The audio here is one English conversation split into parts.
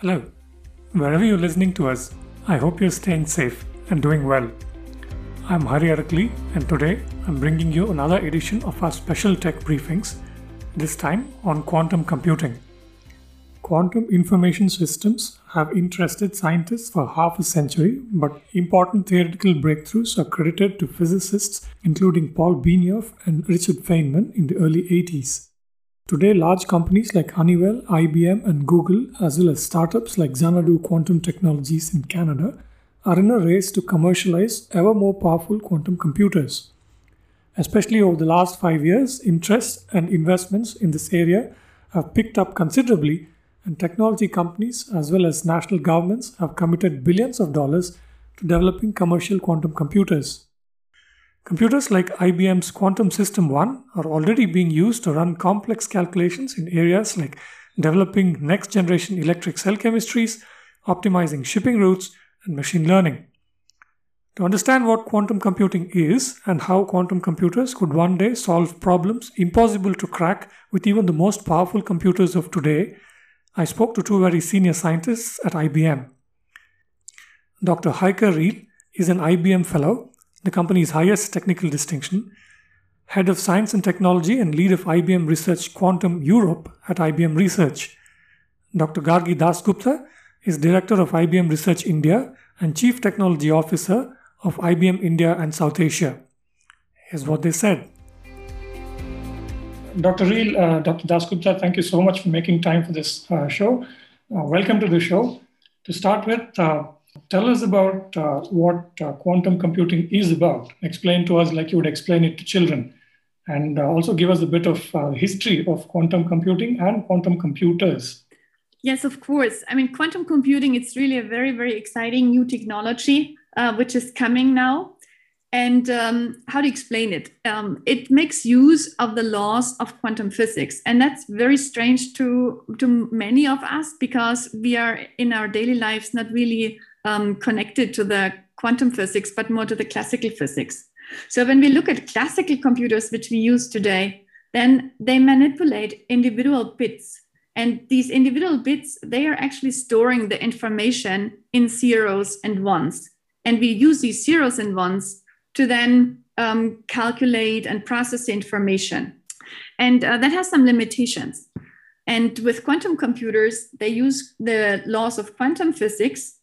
Hello. Wherever you're listening to us, I hope you're staying safe and doing well. I'm Hari Arakli, and today I'm bringing you another edition of our special tech briefings, this time on quantum computing. Quantum information systems have interested scientists for half a century, but important theoretical breakthroughs are credited to physicists including Paul Benioff and Richard Feynman in the early 80s. Today, large companies like Honeywell, IBM, and Google, as well as startups like Xanadu Quantum Technologies in Canada, are in a race to commercialize ever more powerful quantum computers. Especially over the last five years, interest and investments in this area have picked up considerably and technology companies as well as national governments have committed billions of dollars to developing commercial quantum computers. Computers like IBM's Quantum System 1 are already being used to run complex calculations in areas like developing next generation electric cell chemistries, optimizing shipping routes, and machine learning. To understand what quantum computing is and how quantum computers could one day solve problems impossible to crack with even the most powerful computers of today, I spoke to two very senior scientists at IBM. Dr. Heike Riel is an IBM Fellow, the company's highest technical distinction, Head of Science and Technology and lead of IBM Research Quantum Europe at IBM Research. Dr. Gargi Dasgupta is Director of IBM Research India and Chief Technology Officer of IBM India and South Asia. Here's what they said. Dr. Riel, uh, Dr. Dasgupta, thank you so much for making time for this uh, show. Uh, welcome to the show. To start with, uh, tell us about uh, what uh, quantum computing is about. Explain to us like you would explain it to children. And also give us a bit of history of quantum computing and quantum computers. Yes, of course. I mean, quantum computing, it's really a very, very exciting new technology which is coming now and um, how to explain it um, it makes use of the laws of quantum physics and that's very strange to to many of us because we are in our daily lives not really um, connected to the quantum physics but more to the classical physics so when we look at classical computers which we use today then they manipulate individual bits and these individual bits they are actually storing the information in zeros and ones and we use these zeros and ones to then um, calculate and process the information. And uh, that has some limitations. And with quantum computers, they use the laws of quantum physics,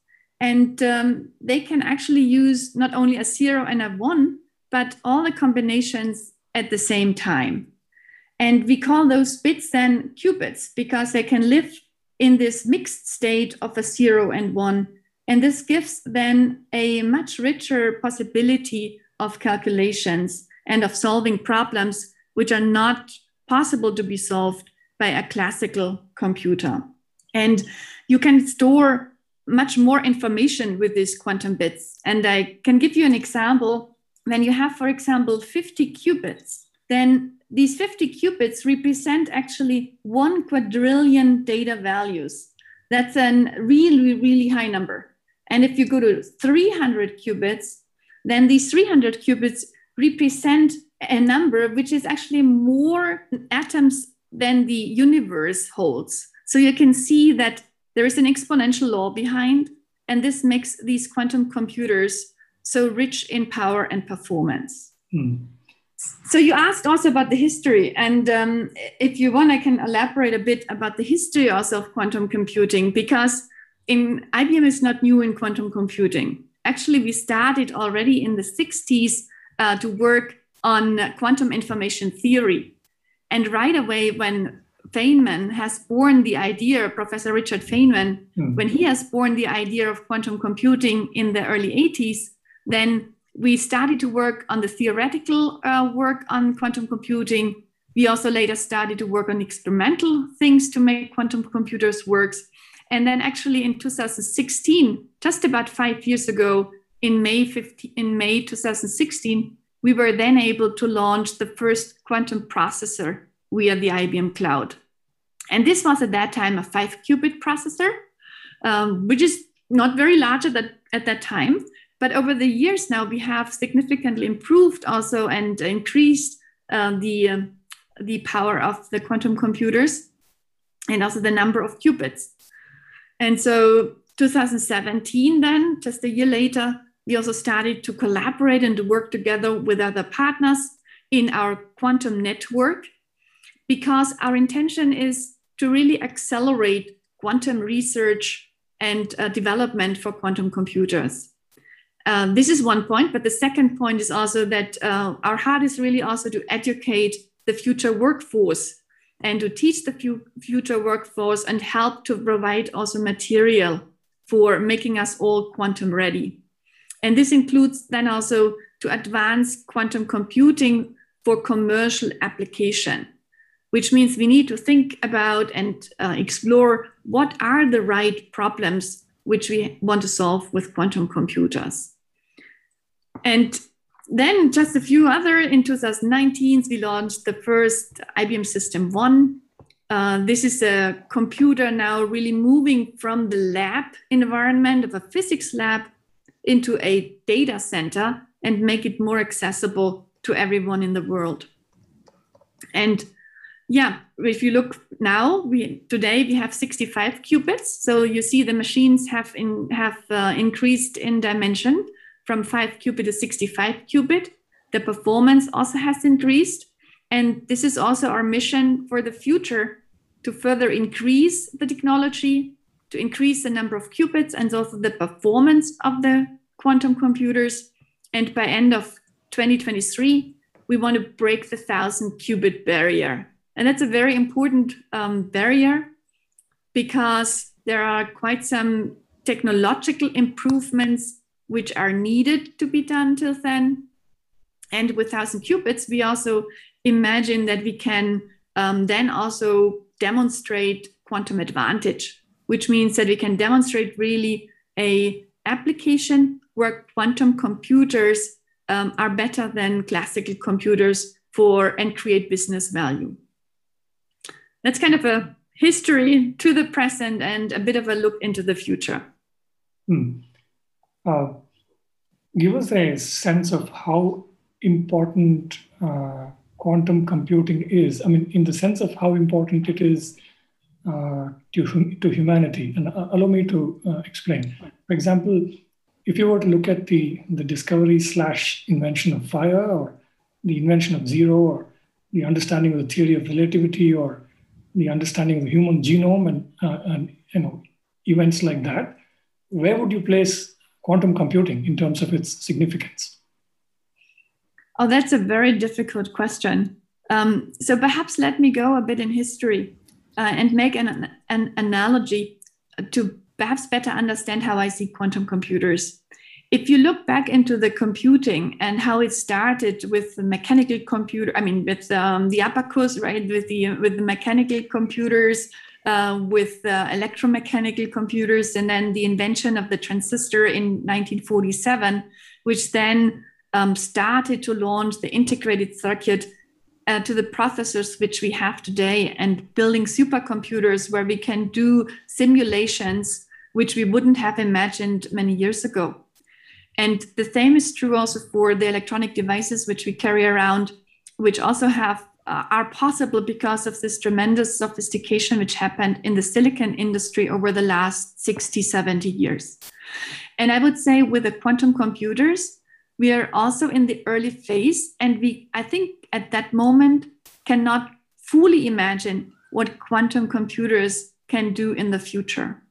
and um, they can actually use not only a zero and a one, but all the combinations at the same time. And we call those bits then qubits because they can live in this mixed state of a zero and one. And this gives then a much richer possibility of calculations and of solving problems which are not possible to be solved by a classical computer. And you can store much more information with these quantum bits. And I can give you an example. When you have, for example, 50 qubits, then these 50 qubits represent actually one quadrillion data values. That's a really, really high number. And if you go to 300 qubits, then these 300 qubits represent a number which is actually more atoms than the universe holds. So you can see that there is an exponential law behind, and this makes these quantum computers so rich in power and performance. Hmm. So you asked also about the history, and um, if you want, I can elaborate a bit about the history also of quantum computing because in IBM is not new in quantum computing actually we started already in the 60s uh, to work on quantum information theory. And right away, when Feynman has born the idea, Professor Richard Feynman, mm. when he has born the idea of quantum computing in the early 80s, then we started to work on the theoretical uh, work on quantum computing. We also later started to work on experimental things to make quantum computers work. And then actually in 2016, just about five years ago, in May 15, in May 2016, we were then able to launch the first quantum processor via the IBM cloud. And this was at that time a five qubit processor, um, which is not very large at that, at that time. But over the years now, we have significantly improved also and increased uh, the, uh, the power of the quantum computers and also the number of qubits. And so 2017, then, just a year later, we also started to collaborate and to work together with other partners in our quantum network because our intention is to really accelerate quantum research and uh, development for quantum computers. Uh, this is one point, but the second point is also that uh, our heart is really also to educate the future workforce and to teach the fu- future workforce and help to provide also material for making us all quantum ready. And this includes then also to advance quantum computing for commercial application, which means we need to think about and uh, explore what are the right problems which we want to solve with quantum computers. And then just a few other in 2019 we launched the first ibm system one uh, this is a computer now really moving from the lab environment of a physics lab into a data center and make it more accessible to everyone in the world and yeah if you look now we today we have 65 qubits so you see the machines have in have uh, increased in dimension from 5 qubit to 65 qubit. The performance also has increased. And this is also our mission for the future to further increase the technology, to increase the number of qubits and also the performance of the quantum computers. And by end of 2023, we want to break the 1000 qubit barrier. And that's a very important um, barrier because there are quite some technological improvements which are needed to be done till then. And with 1000 qubits, we also imagine that we can um, then also demonstrate quantum advantage, which means that we can demonstrate really a application where quantum computers um, are better than classical computers for and create business value. That's kind of a history to the present and a bit of a look into the future. Hmm uh, give us a sense of how important uh, quantum computing is. I mean, in the sense of how important it is uh, to, to humanity. And uh, allow me to uh, explain. For example, if you were to look at the, the discovery slash invention of fire or the invention of zero or the understanding of the theory of relativity or the understanding of the human genome and, uh, and you know events like that, where would you place quantum computing in terms of its significance? Oh, that's a very difficult question. Um, so perhaps let me go a bit in history uh, and make an, an analogy to perhaps better understand how I see quantum computers. If you look back into the computing and how it started with the mechanical computer, I mean, with um, the abacus, right, with the with the mechanical computers, uh, with uh, electromechanical computers and then the invention of the transistor in 1947, which then um, started to launch the integrated circuit uh, to the processors which we have today and building supercomputers where we can do simulations which we wouldn't have imagined many years ago. And the same is true also for the electronic devices which we carry around, which also have uh, are possible because of this tremendous sophistication which happened in the silicon industry over the last 60, 70 years. And I would say with the quantum computers, we are also in the early phase. And we, I think at that moment, cannot fully imagine what quantum computers can do in the future.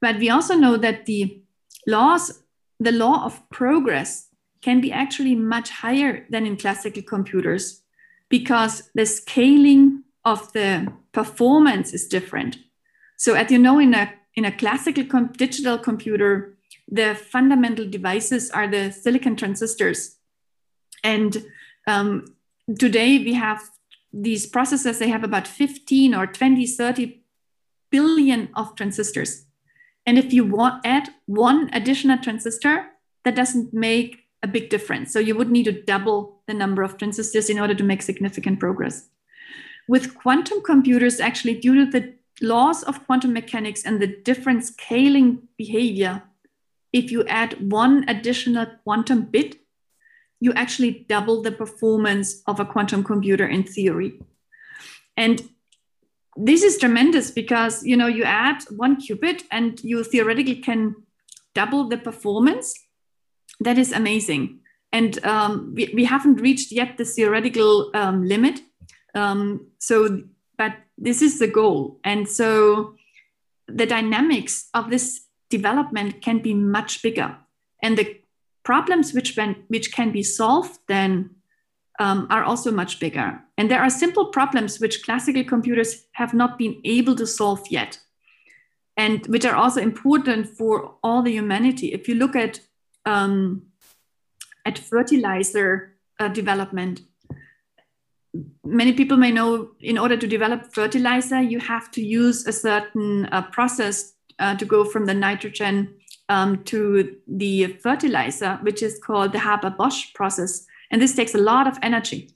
But we also know that the laws, the law of progress can be actually much higher than in classical computers because the scaling of the performance is different. So, as you know, in a in a classical com- digital computer, the fundamental devices are the silicon transistors, and um, today we have these processors. They have about 15 or 20, 30 billion of transistors, and if you want add one additional transistor, that doesn't make a big difference. So you would need to double the number of transistors in order to make significant progress. With quantum computers, actually, due to the laws of quantum mechanics and the different scaling behavior, if you add one additional quantum bit, you actually double the performance of a quantum computer in theory. And this is tremendous because you know you add one qubit and you theoretically can double the performance. That is amazing, and um, we, we haven't reached yet the theoretical um, limit. Um, so, but this is the goal, and so the dynamics of this development can be much bigger, and the problems which when, which can be solved then um, are also much bigger. And there are simple problems which classical computers have not been able to solve yet, and which are also important for all the humanity. If you look at um, at fertilizer uh, development, many people may know in order to develop fertilizer, you have to use a certain uh, process uh, to go from the nitrogen um, to the fertilizer, which is called the Haber-Bosch process and this takes a lot of energy.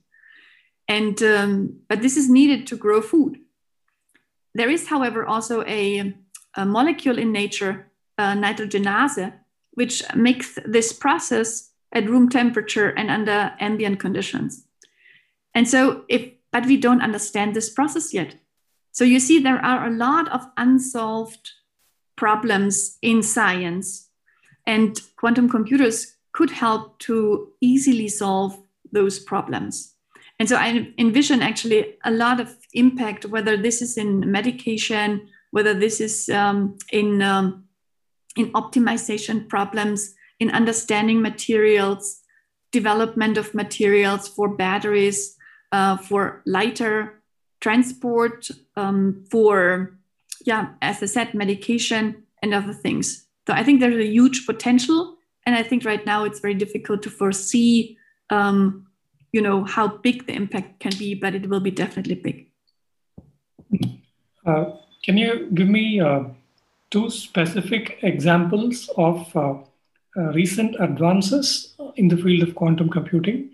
And um, but this is needed to grow food. There is, however, also a, a molecule in nature, uh, nitrogenase, which makes this process at room temperature and under ambient conditions. And so, if but we don't understand this process yet. So you see, there are a lot of unsolved problems in science, and quantum computers could help to easily solve those problems. And so I envision actually a lot of impact, whether this is in medication, whether this is um, in, um, in optimization problems, in understanding materials, development of materials for batteries, uh, for lighter transport, um, for, yeah, as I said, medication and other things. So I think there's a huge potential and I think right now it's very difficult to foresee, um, you know, how big the impact can be, but it will be definitely big. Uh, can you give me uh, two specific examples of uh, uh recent advances in the field of quantum computing,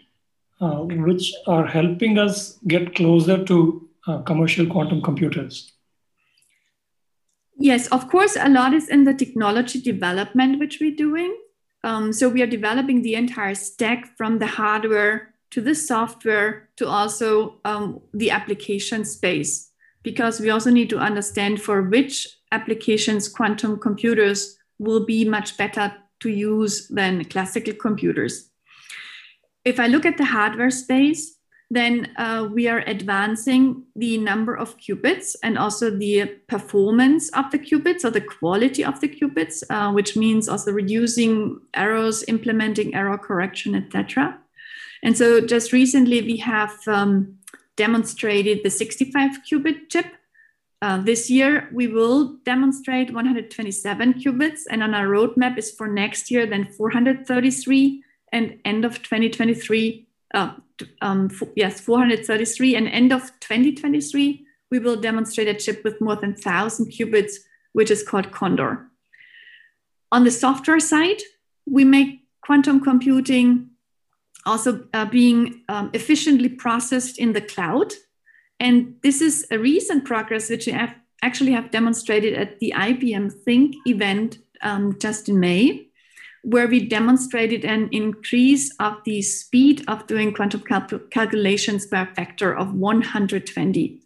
uh, which are helping us get closer to uh, commercial quantum computers? Yes, of course, a lot is in the technology development which we're doing. Um, so we are developing the entire stack from the hardware to the software to also um, the application space, because we also need to understand for which applications quantum computers will be much better to use than classical computers. If I look at the hardware space, then uh, we are advancing the number of qubits and also the performance of the qubits or the quality of the qubits, uh, which means also reducing errors, implementing error correction, etc. And so just recently we have um, demonstrated the 65 qubit chip. Uh, this year we will demonstrate 127 qubits and on our roadmap is for next year then 433 and end of 2023 uh, um, yes, 433. And end of 2023, we will demonstrate a chip with more than 1,000 qubits, which is called Condor. On the software side, we make quantum computing also uh, being um, efficiently processed in the cloud. And this is a recent progress which we have actually have demonstrated at the IBM Think event um, just in May where we demonstrated an increase of the speed of doing quantum cal- calculations by a factor of 120.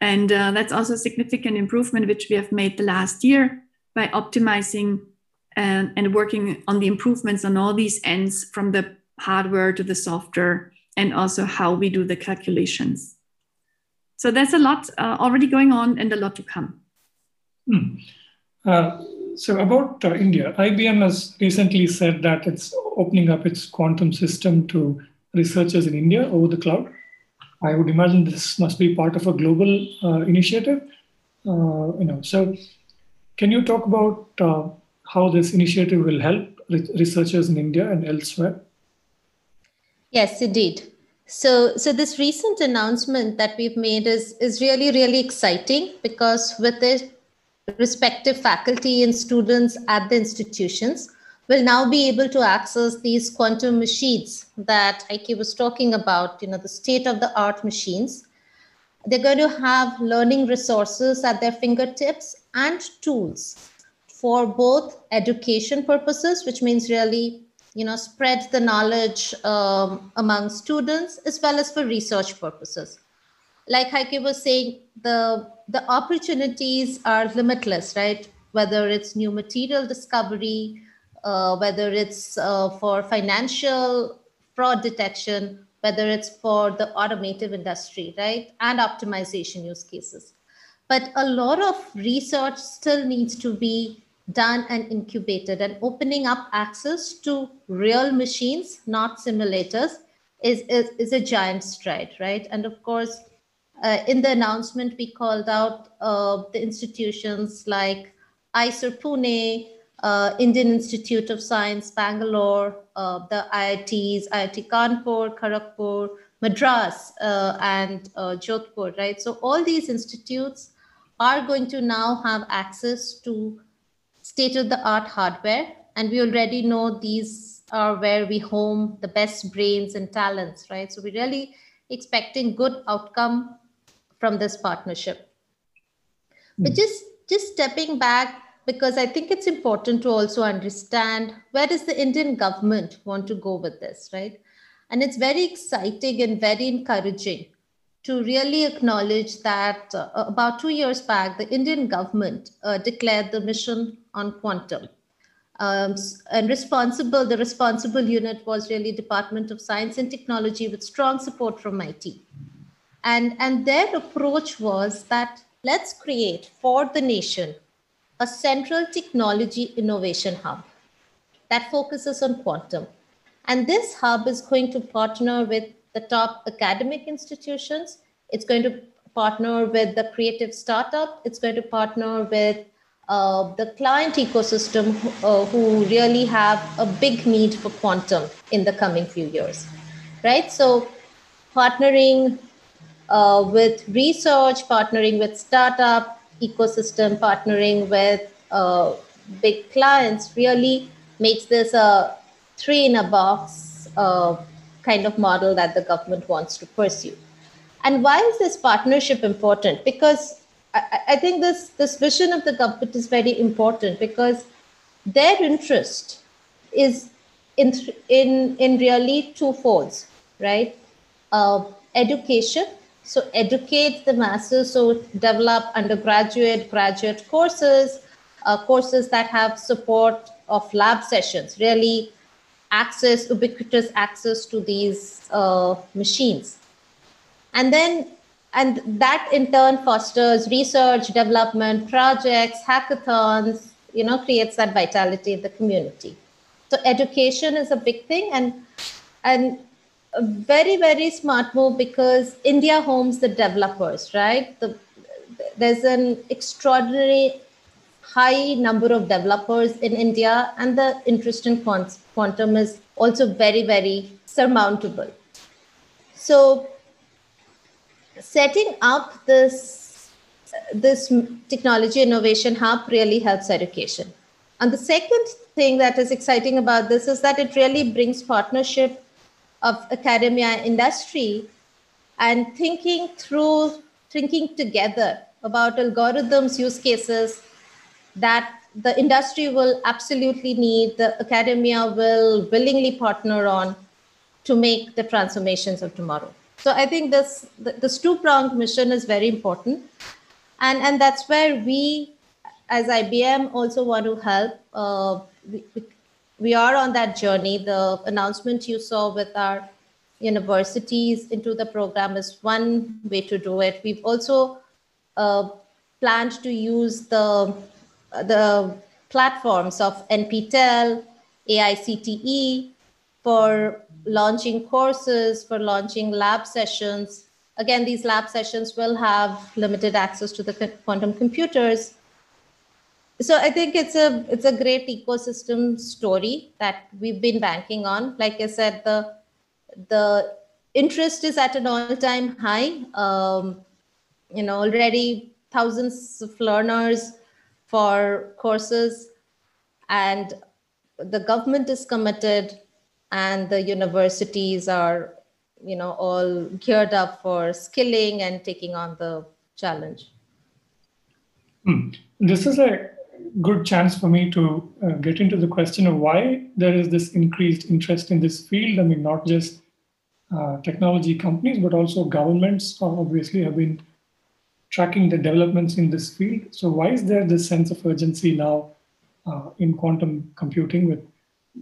And uh, that's also a significant improvement, which we have made the last year by optimizing and, and working on the improvements on all these ends from the hardware to the software and also how we do the calculations. So there's a lot uh, already going on and a lot to come. Hmm. Uh, so about uh, India, IBM has recently said that it's opening up its quantum system to researchers in India over the cloud. I would imagine this must be part of a global uh, initiative. Uh, you know, so can you talk about uh, how this initiative will help re- researchers in India and elsewhere? Yes, indeed. So, so this recent announcement that we've made is is really really exciting because with it respective faculty and students at the institutions will now be able to access these quantum machines that Heike was talking about, you know, the state of the art machines. They're going to have learning resources at their fingertips and tools for both education purposes, which means really, you know, spread the knowledge um, among students as well as for research purposes. Like Heike was saying, the the opportunities are limitless, right? Whether it's new material discovery, uh, whether it's uh, for financial fraud detection, whether it's for the automotive industry, right? And optimization use cases. But a lot of research still needs to be done and incubated and opening up access to real machines, not simulators, is, is, is a giant stride, right? And of course, uh, in the announcement, we called out uh, the institutions like IISER Pune, uh, Indian Institute of Science, Bangalore, uh, the IITs, IIT Kanpur, Kharagpur, Madras, uh, and uh, Jodhpur, right? So all these institutes are going to now have access to state of the art hardware. And we already know these are where we home the best brains and talents, right? So we're really expecting good outcome from this partnership. Mm. But just just stepping back because I think it's important to also understand where does the Indian government want to go with this, right? And it's very exciting and very encouraging to really acknowledge that uh, about two years back, the Indian government uh, declared the mission on quantum. Um, and responsible, the responsible unit was really Department of Science and Technology with strong support from IT. And, and their approach was that let's create for the nation a central technology innovation hub that focuses on quantum. And this hub is going to partner with the top academic institutions. It's going to partner with the creative startup. It's going to partner with uh, the client ecosystem uh, who really have a big need for quantum in the coming few years, right? So partnering uh, with research, partnering with startup ecosystem, partnering with uh, big clients really makes this a three in a box uh, kind of model that the government wants to pursue. And why is this partnership important? Because I, I think this, this vision of the government is very important because their interest is in, in, in really two folds, right? Uh, education, so educate the masses, so develop undergraduate, graduate courses, uh, courses that have support of lab sessions, really access, ubiquitous access to these uh, machines. And then, and that in turn fosters research, development, projects, hackathons, you know, creates that vitality in the community. So education is a big thing and, and a very, very smart move because India homes the developers, right? The, there's an extraordinary high number of developers in India, and the interest in quantum is also very, very surmountable. So, setting up this, this technology innovation hub really helps education. And the second thing that is exciting about this is that it really brings partnership of academia industry and thinking through, thinking together about algorithms, use cases, that the industry will absolutely need, the academia will willingly partner on to make the transformations of tomorrow. So I think this this two-pronged mission is very important. And, and that's where we, as IBM, also want to help. Uh, we are on that journey. The announcement you saw with our universities into the program is one way to do it. We've also uh, planned to use the the platforms of NPTEL, AICTE for launching courses, for launching lab sessions. Again, these lab sessions will have limited access to the quantum computers. So I think it's a it's a great ecosystem story that we've been banking on. Like I said, the the interest is at an all-time high. Um, you know, already thousands of learners for courses and the government is committed and the universities are you know all geared up for skilling and taking on the challenge hmm. this is a good chance for me to uh, get into the question of why there is this increased interest in this field i mean not just uh, technology companies, but also governments obviously have been tracking the developments in this field. So why is there this sense of urgency now uh, in quantum computing with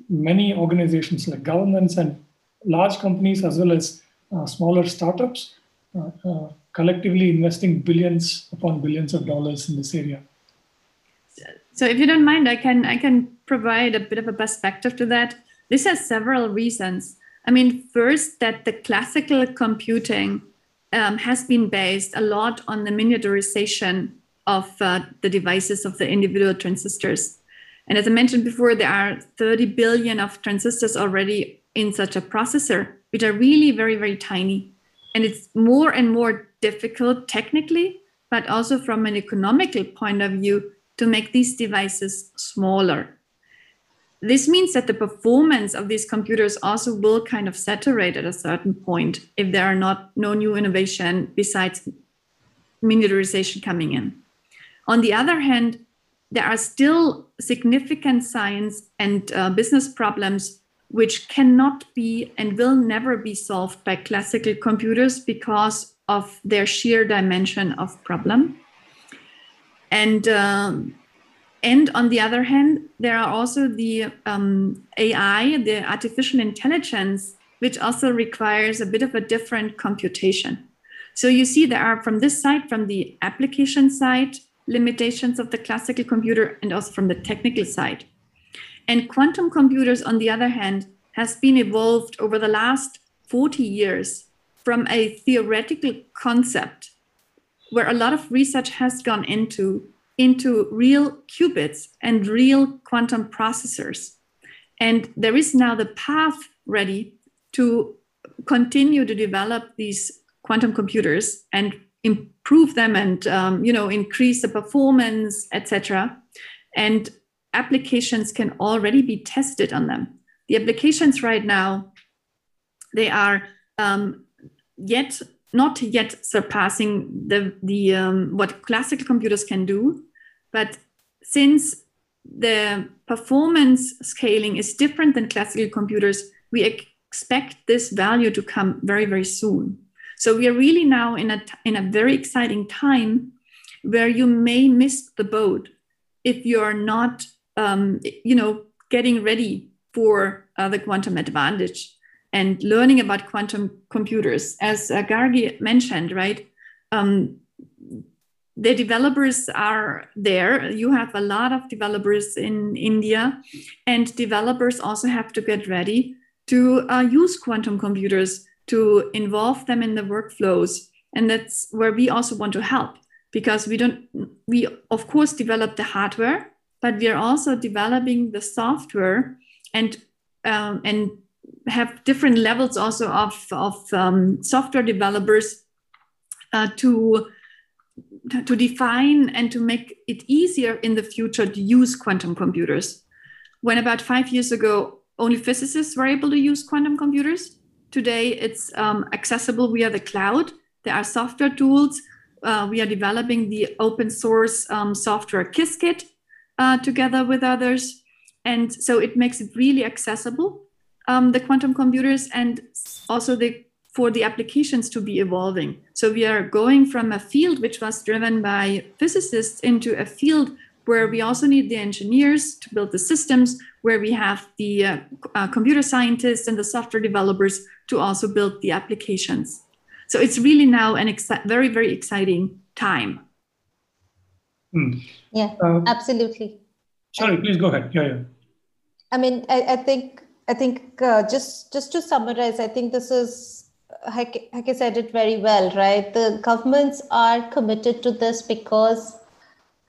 many organizations like governments and large companies as well as uh, smaller startups uh, uh, collectively investing billions upon billions of dollars in this area? So if you don't mind, I can I can provide a bit of a perspective to that. This has several reasons. I mean, first, that the classical computing um, has been based a lot on the miniaturization of uh, the devices of the individual transistors. And as I mentioned before, there are 30 billion of transistors already in such a processor, which are really very, very tiny. And it's more and more difficult technically, but also from an economical point of view to make these devices smaller. This means that the performance of these computers also will kind of saturate at a certain point if there are not no new innovation besides miniaturization coming in. On the other hand, there are still significant science and uh, business problems which cannot be and will never be solved by classical computers because of their sheer dimension of problem. And um, and on the other hand, there are also the um, AI, the artificial intelligence, which also requires a bit of a different computation. So you see, there are from this side, from the application side, limitations of the classical computer, and also from the technical side. And quantum computers, on the other hand, has been evolved over the last 40 years from a theoretical concept where a lot of research has gone into into real qubits and real quantum processors. And there is now the path ready to continue to develop these quantum computers and improve them and um, you know increase the performance etc and applications can already be tested on them the applications right now they are um, yet not yet surpassing the the um, what classical computers can do but since the performance scaling is different than classical computers, we expect this value to come very, very soon. So we are really now in a, in a very exciting time where you may miss the boat if you're not, um, you know, getting ready for uh, the quantum advantage and learning about quantum computers. As uh, Gargi mentioned, right? Um, the developers are there. You have a lot of developers in India, and developers also have to get ready to uh, use quantum computers to involve them in the workflows. And that's where we also want to help because we don't, we of course develop the hardware, but we are also developing the software and um, and have different levels also of, of um, software developers uh, to to define and to make it easier in the future to use quantum computers. When about five years ago, only physicists were able to use quantum computers. Today, it's um, accessible via the cloud. There are software tools. Uh, we are developing the open source um, software Qiskit uh, together with others. And so it makes it really accessible, um, the quantum computers, and also the for the applications to be evolving. So we are going from a field which was driven by physicists into a field where we also need the engineers to build the systems, where we have the uh, uh, computer scientists and the software developers to also build the applications. So it's really now an exci- very, very exciting time. Hmm. Yeah, uh, absolutely. Sorry, please go ahead. Yeah, yeah. I mean, I, I think I think uh, just just to summarize, I think this is Heike, Heike said it very well, right? The governments are committed to this because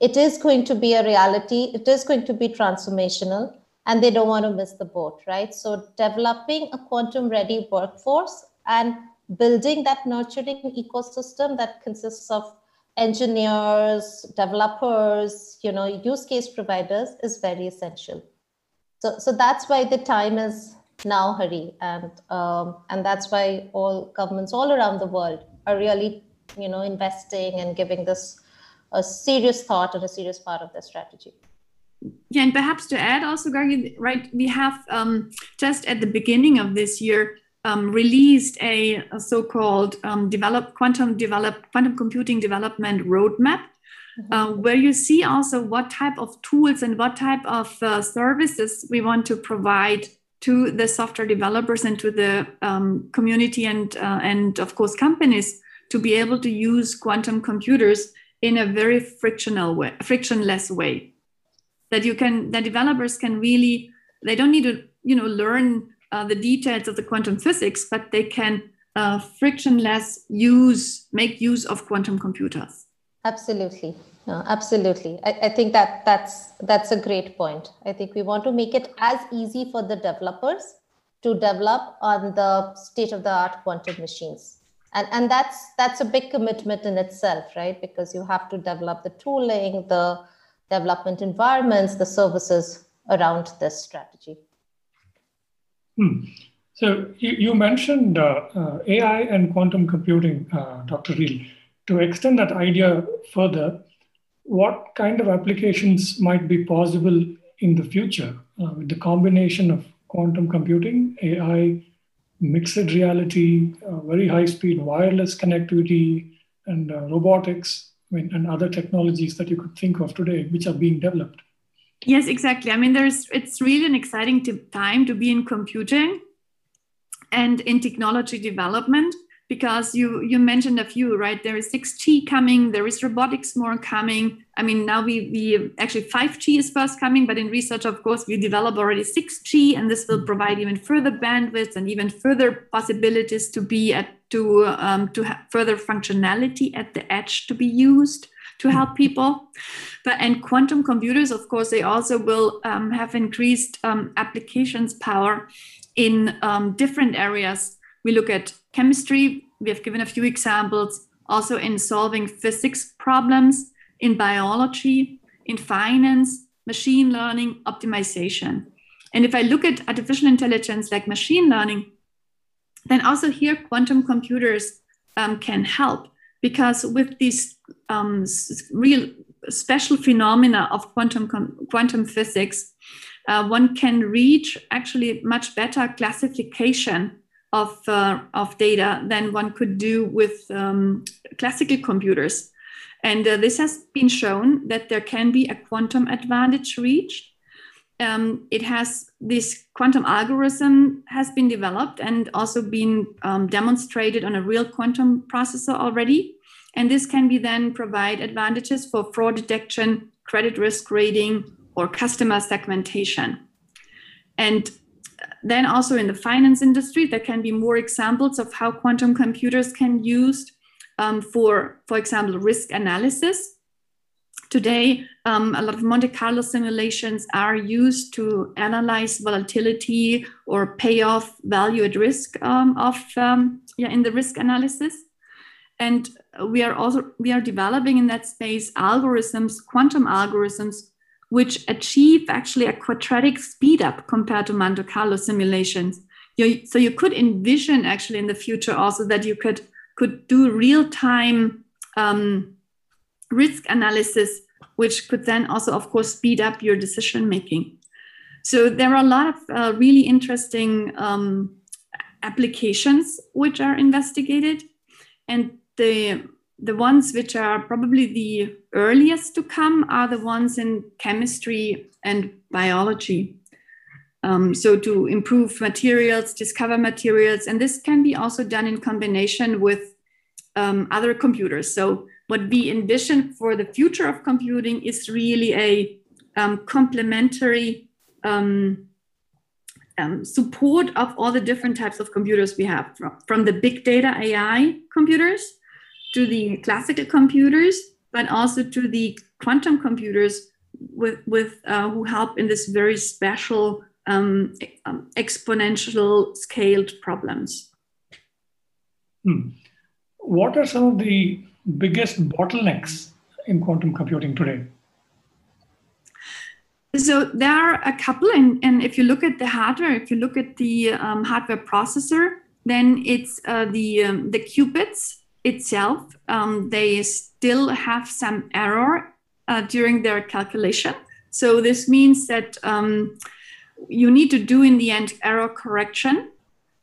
it is going to be a reality, it is going to be transformational, and they don't want to miss the boat, right? So, developing a quantum ready workforce and building that nurturing ecosystem that consists of engineers, developers, you know, use case providers is very essential. So, so that's why the time is now Hari, and um, and that's why all governments all around the world are really you know investing and giving this a serious thought and a serious part of their strategy. Yeah, and perhaps to add also, Gargi, right? We have um, just at the beginning of this year um, released a, a so-called um, develop quantum develop quantum computing development roadmap. Uh, where you see also what type of tools and what type of uh, services we want to provide to the software developers and to the um, community and uh, and of course companies to be able to use quantum computers in a very frictional way, frictionless way. That you can, that developers can really, they don't need to, you know, learn uh, the details of the quantum physics, but they can uh, frictionless use, make use of quantum computers. Absolutely. No, absolutely. I, I think that that's that's a great point. I think we want to make it as easy for the developers to develop on the state of the art quantum machines and and that's that's a big commitment in itself right because you have to develop the tooling the development environments the services around this strategy hmm. so you, you mentioned uh, uh, ai and quantum computing uh, dr riel to extend that idea further what kind of applications might be possible in the future uh, with the combination of quantum computing ai mixed reality, uh, very high speed wireless connectivity, and uh, robotics I mean, and other technologies that you could think of today, which are being developed. Yes, exactly. I mean, there's it's really an exciting time to be in computing and in technology development because you you mentioned a few right? There is 6g coming there is robotics more coming. I mean now we we actually 5g is first coming but in research of course we develop already 6g and this will provide even further bandwidth and even further possibilities to be at to um, to have further functionality at the edge to be used to help people. But and quantum computers of course they also will um, have increased um, applications power in um, different areas we look at chemistry. We have given a few examples also in solving physics problems, in biology, in finance, machine learning, optimization. And if I look at artificial intelligence like machine learning, then also here quantum computers um, can help because with these um, real special phenomena of quantum quantum physics, uh, one can reach actually much better classification of, uh, of data than one could do with um, classical computers. And uh, this has been shown that there can be a quantum advantage reached. Um, it has this quantum algorithm has been developed and also been um, demonstrated on a real quantum processor already. And this can be then provide advantages for fraud detection, credit risk rating, or customer segmentation. And then also in the finance industry, there can be more examples of how quantum computers can be used um, for, for example, risk analysis. Today, um, a lot of Monte Carlo simulations are used to analyze volatility or payoff value at risk um, of um, yeah, in the risk analysis. And we are also we are developing in that space algorithms, quantum algorithms which achieve actually a quadratic speed up compared to Monte Carlo simulations. You, so you could envision actually in the future also that you could could do real time um, risk analysis, which could then also, of course, speed up your decision making. So there are a lot of uh, really interesting um, applications which are investigated, and the the ones which are probably the earliest to come are the ones in chemistry and biology. Um, so to improve materials, discover materials, and this can be also done in combination with um, other computers. So what we envision for the future of computing is really a um, complementary um, um, support of all the different types of computers we have, from, from the big data AI computers to the classical computers, but also to the quantum computers with, with uh, who help in this very special um, um, exponential scaled problems. Hmm. What are some of the biggest bottlenecks in quantum computing today? So there are a couple, and, and if you look at the hardware, if you look at the um, hardware processor, then it's uh, the um, the qubits itself, um, they still have some error uh, during their calculation. So this means that um, you need to do in the end error correction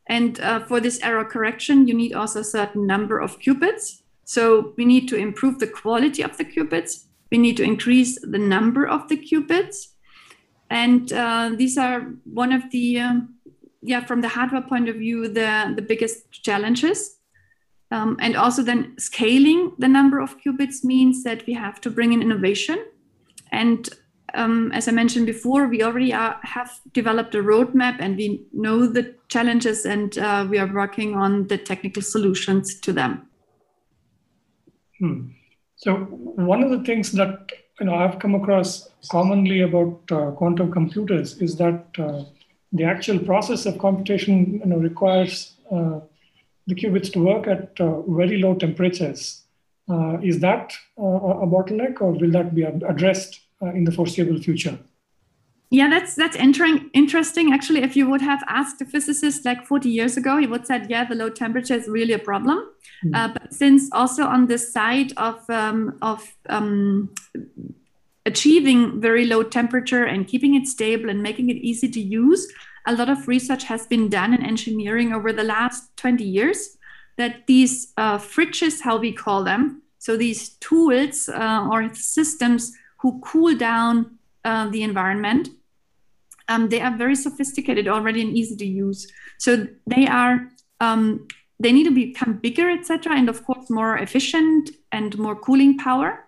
And uh, for this error correction, you need also a certain number of qubits. So we need to improve the quality of the qubits. We need to increase the number of the qubits. And uh, these are one of the, um, yeah, from the hardware point of view, the, the biggest challenges. Um, and also then scaling the number of qubits means that we have to bring in innovation. And um, as I mentioned before, we already are, have developed a roadmap and we know the challenges and uh, we are working on the technical solutions to them. Hmm. So one of the things that you know I've come across commonly about uh, quantum computers is that uh, the actual process of computation you know, requires uh, the qubits to work at uh, very low temperatures. Uh, is that a bottleneck, or will that be addressed uh, in the foreseeable future? Yeah, that's that's interesting. Interesting, actually. If you would have asked a physicist like 40 years ago, he would said, "Yeah, the low temperature is really a problem." Mm-hmm. Uh, but since also on the side of um, of um, achieving very low temperature and keeping it stable and making it easy to use, a lot of research has been done in engineering over the last 20 years. That these uh, fridges, how we call them, so these tools uh, or systems who cool down uh, the environment. Um, they are very sophisticated already and easy to use. So they are um, they need to become bigger, etc., and of course more efficient and more cooling power.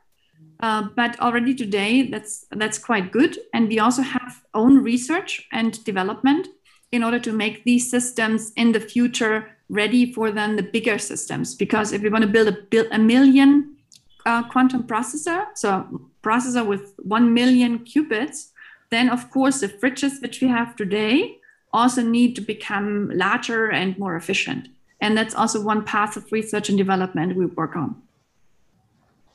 Uh, but already today, that's that's quite good. And we also have own research and development in order to make these systems in the future ready for then the bigger systems. Because if we want to build a, build a million uh, quantum processor, so processor with 1 million qubits, then of course the fridges which we have today also need to become larger and more efficient. And that's also one path of research and development we work on.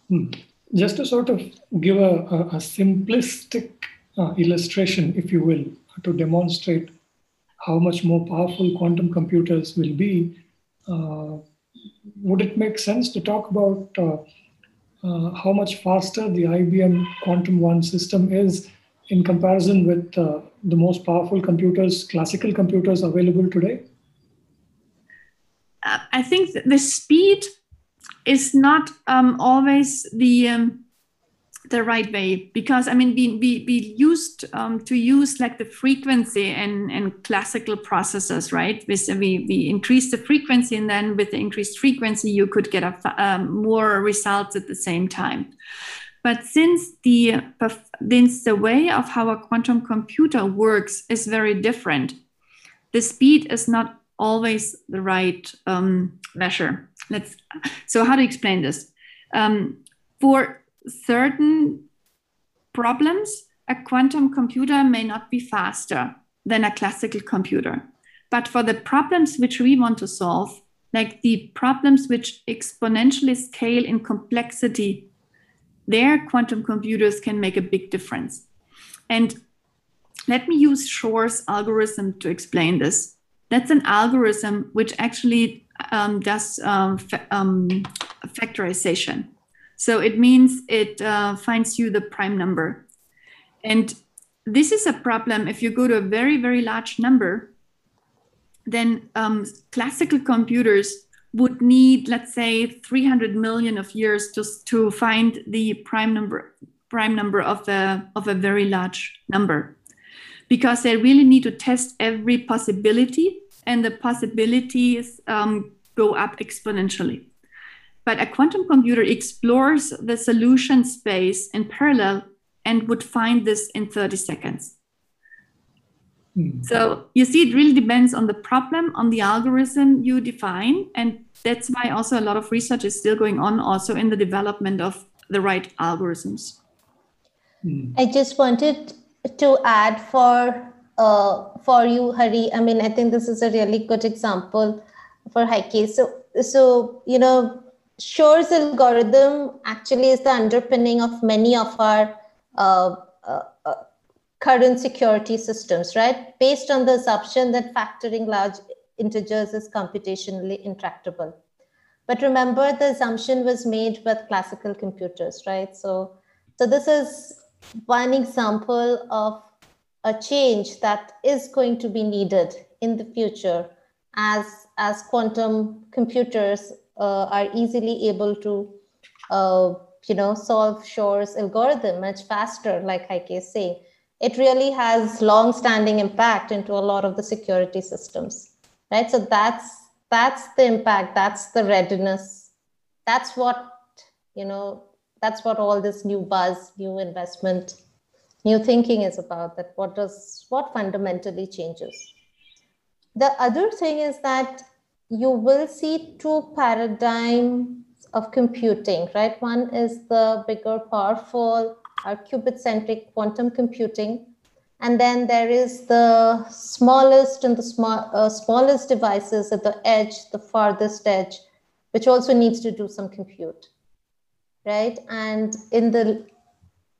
Hmm. Just to sort of give a, a, a simplistic uh, illustration, if you will, to demonstrate how much more powerful quantum computers will be, uh, would it make sense to talk about uh, uh, how much faster the IBM Quantum One system is in comparison with uh, the most powerful computers, classical computers available today? Uh, I think the speed is not um, always the um, the right way. Because i mean we, we, we used um, to use like the frequency and and classical processes right? We, we increase the frequency and then with the increased frequency you could get a, um, more results at the same time. But since the since the way of how a quantum computer works is very different the speed is not always the right um, measure let's so how to explain this um, for certain problems, a quantum computer may not be faster than a classical computer. But for the problems which we want to solve, like the problems which exponentially scale in complexity, their quantum computers can make a big difference. And let me use Shor's algorithm to explain this. That's an algorithm which actually um, um, fa- um, factorization. So it means it uh, finds you the prime number. And this is a problem if you go to a very, very large number, then um, classical computers would need, let's say, 300 million of years just to find the prime number prime number of a, of a very large number because they really need to test every possibility and the possibilities um, go up exponentially. But a quantum computer explores the solution space in parallel and would find this in 30 seconds. Hmm. So you see, it really depends on the problem, on the algorithm you define. And that's why also a lot of research is still going on also in the development of the right algorithms. Hmm. I just wanted to add for uh, for you, Hari. I mean, I think this is a really good example for Heike. So, so you know, Shor's algorithm actually is the underpinning of many of our uh, uh, uh, current security systems, right? Based on the assumption that factoring large integers is computationally intractable. But remember, the assumption was made with classical computers, right? So, so this is one example of a change that is going to be needed in the future as as quantum computers uh, are easily able to uh, you know solve Shor's algorithm much faster, like Heike is saying, it really has long-standing impact into a lot of the security systems, right? So that's that's the impact, that's the readiness, that's what you know, that's what all this new buzz, new investment, new thinking is about. That what does what fundamentally changes. The other thing is that you will see two paradigms of computing, right? One is the bigger, powerful, our qubit-centric quantum computing. And then there is the smallest and the small, uh, smallest devices at the edge, the farthest edge, which also needs to do some compute, right? And in the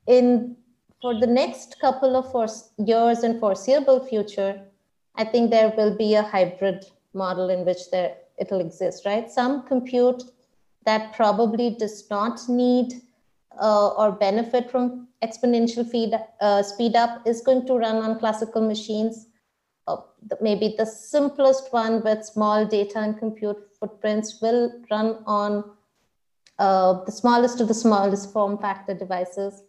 in for the next couple of years and foreseeable future, I think there will be a hybrid model in which there it'll exist, right? Some compute that probably does not need uh, or benefit from exponential feed, uh, speed up is going to run on classical machines. Uh, maybe the simplest one with small data and compute footprints will run on uh, the smallest of the smallest form factor devices,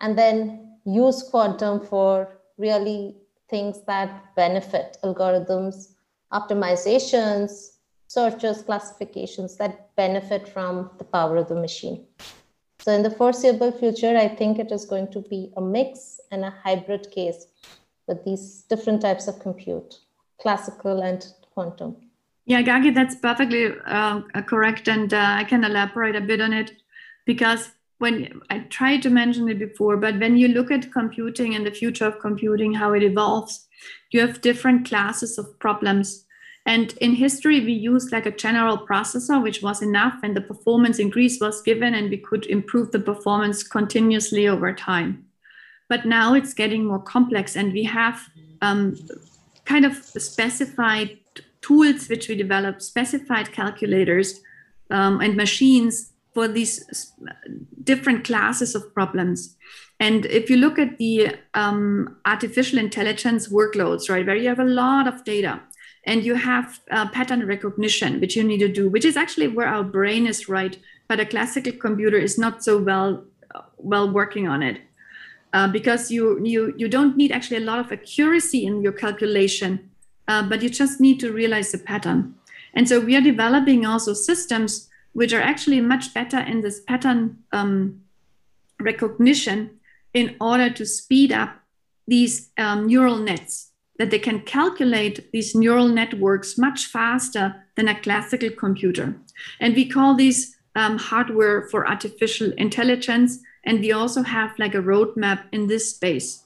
and then use quantum for really things that benefit algorithms, optimizations, searches, classifications that benefit from the power of the machine. So in the foreseeable future, I think it is going to be a mix and a hybrid case with these different types of compute, classical and quantum. Yeah, Gargi, that's perfectly uh, correct. And uh, I can elaborate a bit on it because when I tried to mention it before, but when you look at computing and the future of computing, how it evolves, you have different classes of problems and in history, we used like a general processor, which was enough, and the performance increase was given, and we could improve the performance continuously over time. But now it's getting more complex, and we have um, kind of specified tools which we develop, specified calculators um, and machines for these different classes of problems. And if you look at the um, artificial intelligence workloads, right, where you have a lot of data, and you have uh, pattern recognition which you need to do which is actually where our brain is right but a classical computer is not so well uh, well working on it uh, because you you you don't need actually a lot of accuracy in your calculation uh, but you just need to realize the pattern and so we are developing also systems which are actually much better in this pattern um, recognition in order to speed up these um, neural nets that they can calculate these neural networks much faster than a classical computer. And we call these um, hardware for artificial intelligence. And we also have like a roadmap in this space.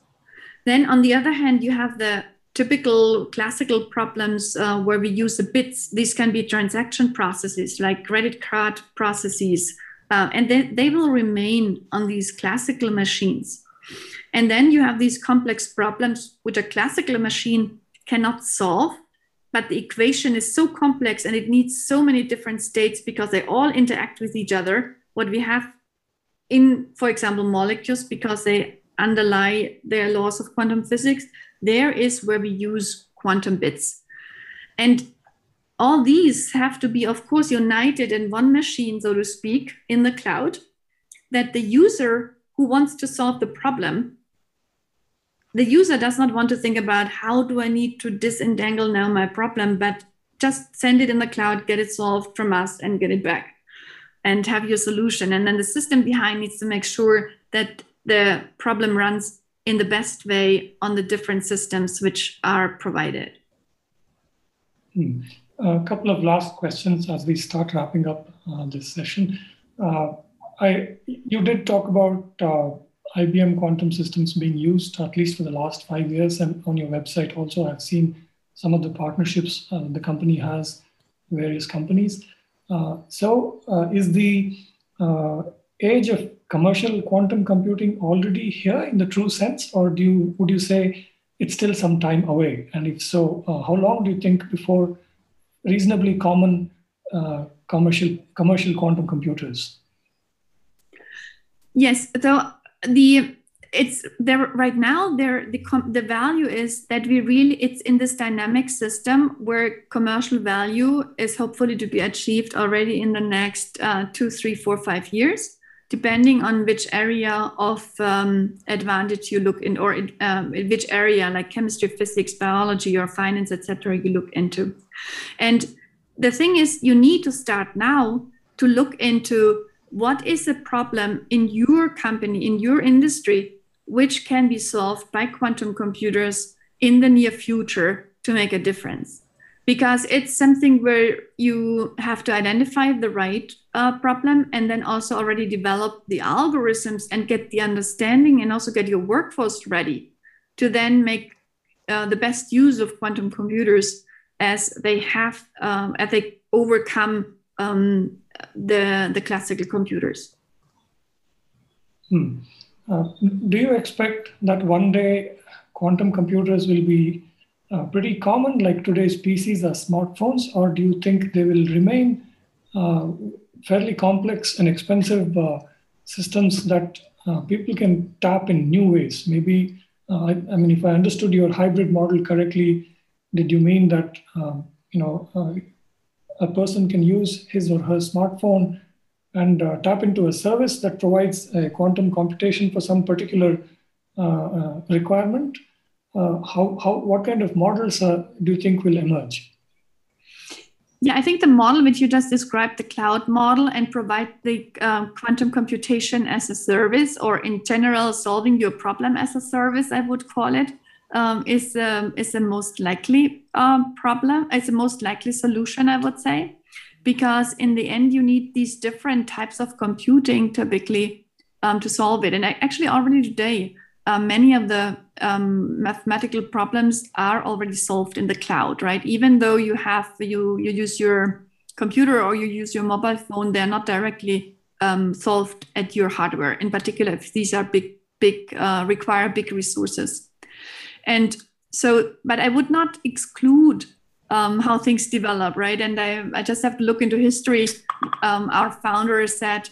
Then on the other hand, you have the typical classical problems uh, where we use the bits. These can be transaction processes like credit card processes. Uh, and then they will remain on these classical machines. And then you have these complex problems which a classical machine cannot solve. But the equation is so complex and it needs so many different states because they all interact with each other. What we have in, for example, molecules, because they underlie their laws of quantum physics, there is where we use quantum bits. And all these have to be, of course, united in one machine, so to speak, in the cloud, that the user who wants to solve the problem the user does not want to think about how do I need to disentangle now my problem, but just send it in the cloud, get it solved from us, and get it back and have your solution. And then the system behind needs to make sure that the problem runs in the best way on the different systems which are provided. Hmm. A couple of last questions as we start wrapping up uh, this session. Uh, I, you did talk about uh, IBM quantum systems being used at least for the last five years. And on your website, also, I've seen some of the partnerships uh, the company has various companies. Uh, so, uh, is the age of commercial quantum computing already here in the true sense, or do you would you say it's still some time away? And if so, uh, how long do you think before reasonably common uh, commercial commercial quantum computers? Yes, so the it's there right now there the the value is that we really it's in this dynamic system where commercial value is hopefully to be achieved already in the next uh, two three four five years depending on which area of um, advantage you look in or um, in which area like chemistry physics biology or finance etc you look into. And the thing is you need to start now to look into what is a problem in your company in your industry which can be solved by quantum computers in the near future to make a difference. Because it's something where you have to identify the right uh, problem and then also already develop the algorithms and get the understanding and also get your workforce ready to then make uh, the best use of quantum computers as they have um, as they overcome um, the the classical computers. Hmm. Uh, do you expect that one day quantum computers will be uh, pretty common, like today's PCs are smartphones, or do you think they will remain uh, fairly complex and expensive uh, systems that uh, people can tap in new ways? Maybe, uh, I, I, mean, if I understood your hybrid model correctly, did you mean that um, you know a person can use his or her smartphone and uh, tap into a service that provides a quantum computation for some particular uh, uh, requirement? How, how, what kind of models do you think will emerge? Yeah, I think the model which you just described, the cloud model, and provide the uh, quantum computation as a service, or in general, solving your problem as a service, I would call it, um, is um, is the most likely um, problem. It's the most likely solution, I would say, because in the end, you need these different types of computing typically um, to solve it. And actually, already today, uh, many of the um, mathematical problems are already solved in the cloud, right? Even though you have you you use your computer or you use your mobile phone, they're not directly um, solved at your hardware. In particular, if these are big big uh, require big resources, and so, but I would not exclude um, how things develop, right? And I, I just have to look into history. Um, our founder said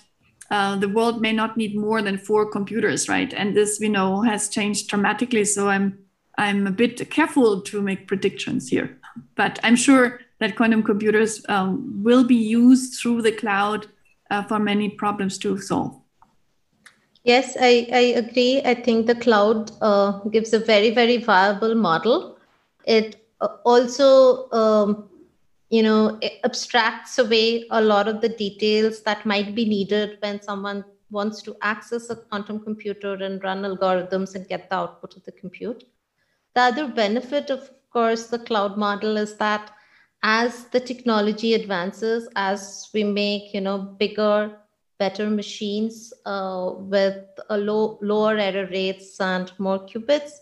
uh, the world may not need more than four computers, right? And this we know has changed dramatically. So I'm I'm a bit careful to make predictions here, but I'm sure that quantum computers um, will be used through the cloud uh, for many problems to solve. Yes, I, I agree. I think the cloud uh, gives a very, very viable model. It uh, also um, you know abstracts away a lot of the details that might be needed when someone wants to access a quantum computer and run algorithms and get the output of the compute. The other benefit of course the cloud model is that as the technology advances as we make you know bigger better machines uh, with a low lower error rates and more qubits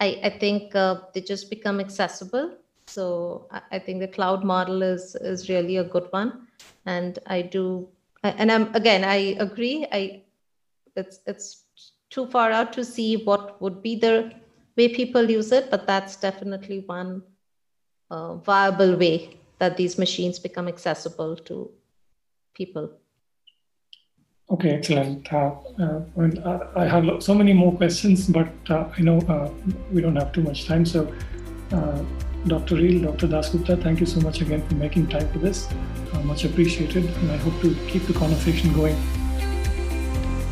i, I think uh, they just become accessible so I think the cloud model is is really a good one, and I do. And I'm again, I agree. I it's it's too far out to see what would be the way people use it, but that's definitely one uh, viable way that these machines become accessible to people. Okay, excellent. Uh, uh, and, uh, I have so many more questions, but uh, I know uh, we don't have too much time. So uh, Dr. Riel, Dr. Dasgupta, thank you so much again for making time for this. Uh, much appreciated, and I hope to keep the conversation going.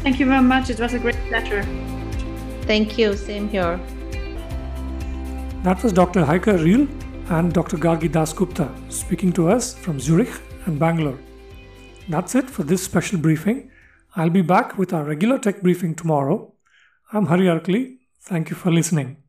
Thank you very much. It was a great pleasure. Thank you. Same here. That was Dr. Heike Riel and Dr. Gargi Dasgupta speaking to us from Zurich and Bangalore. That's it for this special briefing. I'll be back with our regular tech briefing tomorrow. I'm Hari Arakali. Thank you for listening.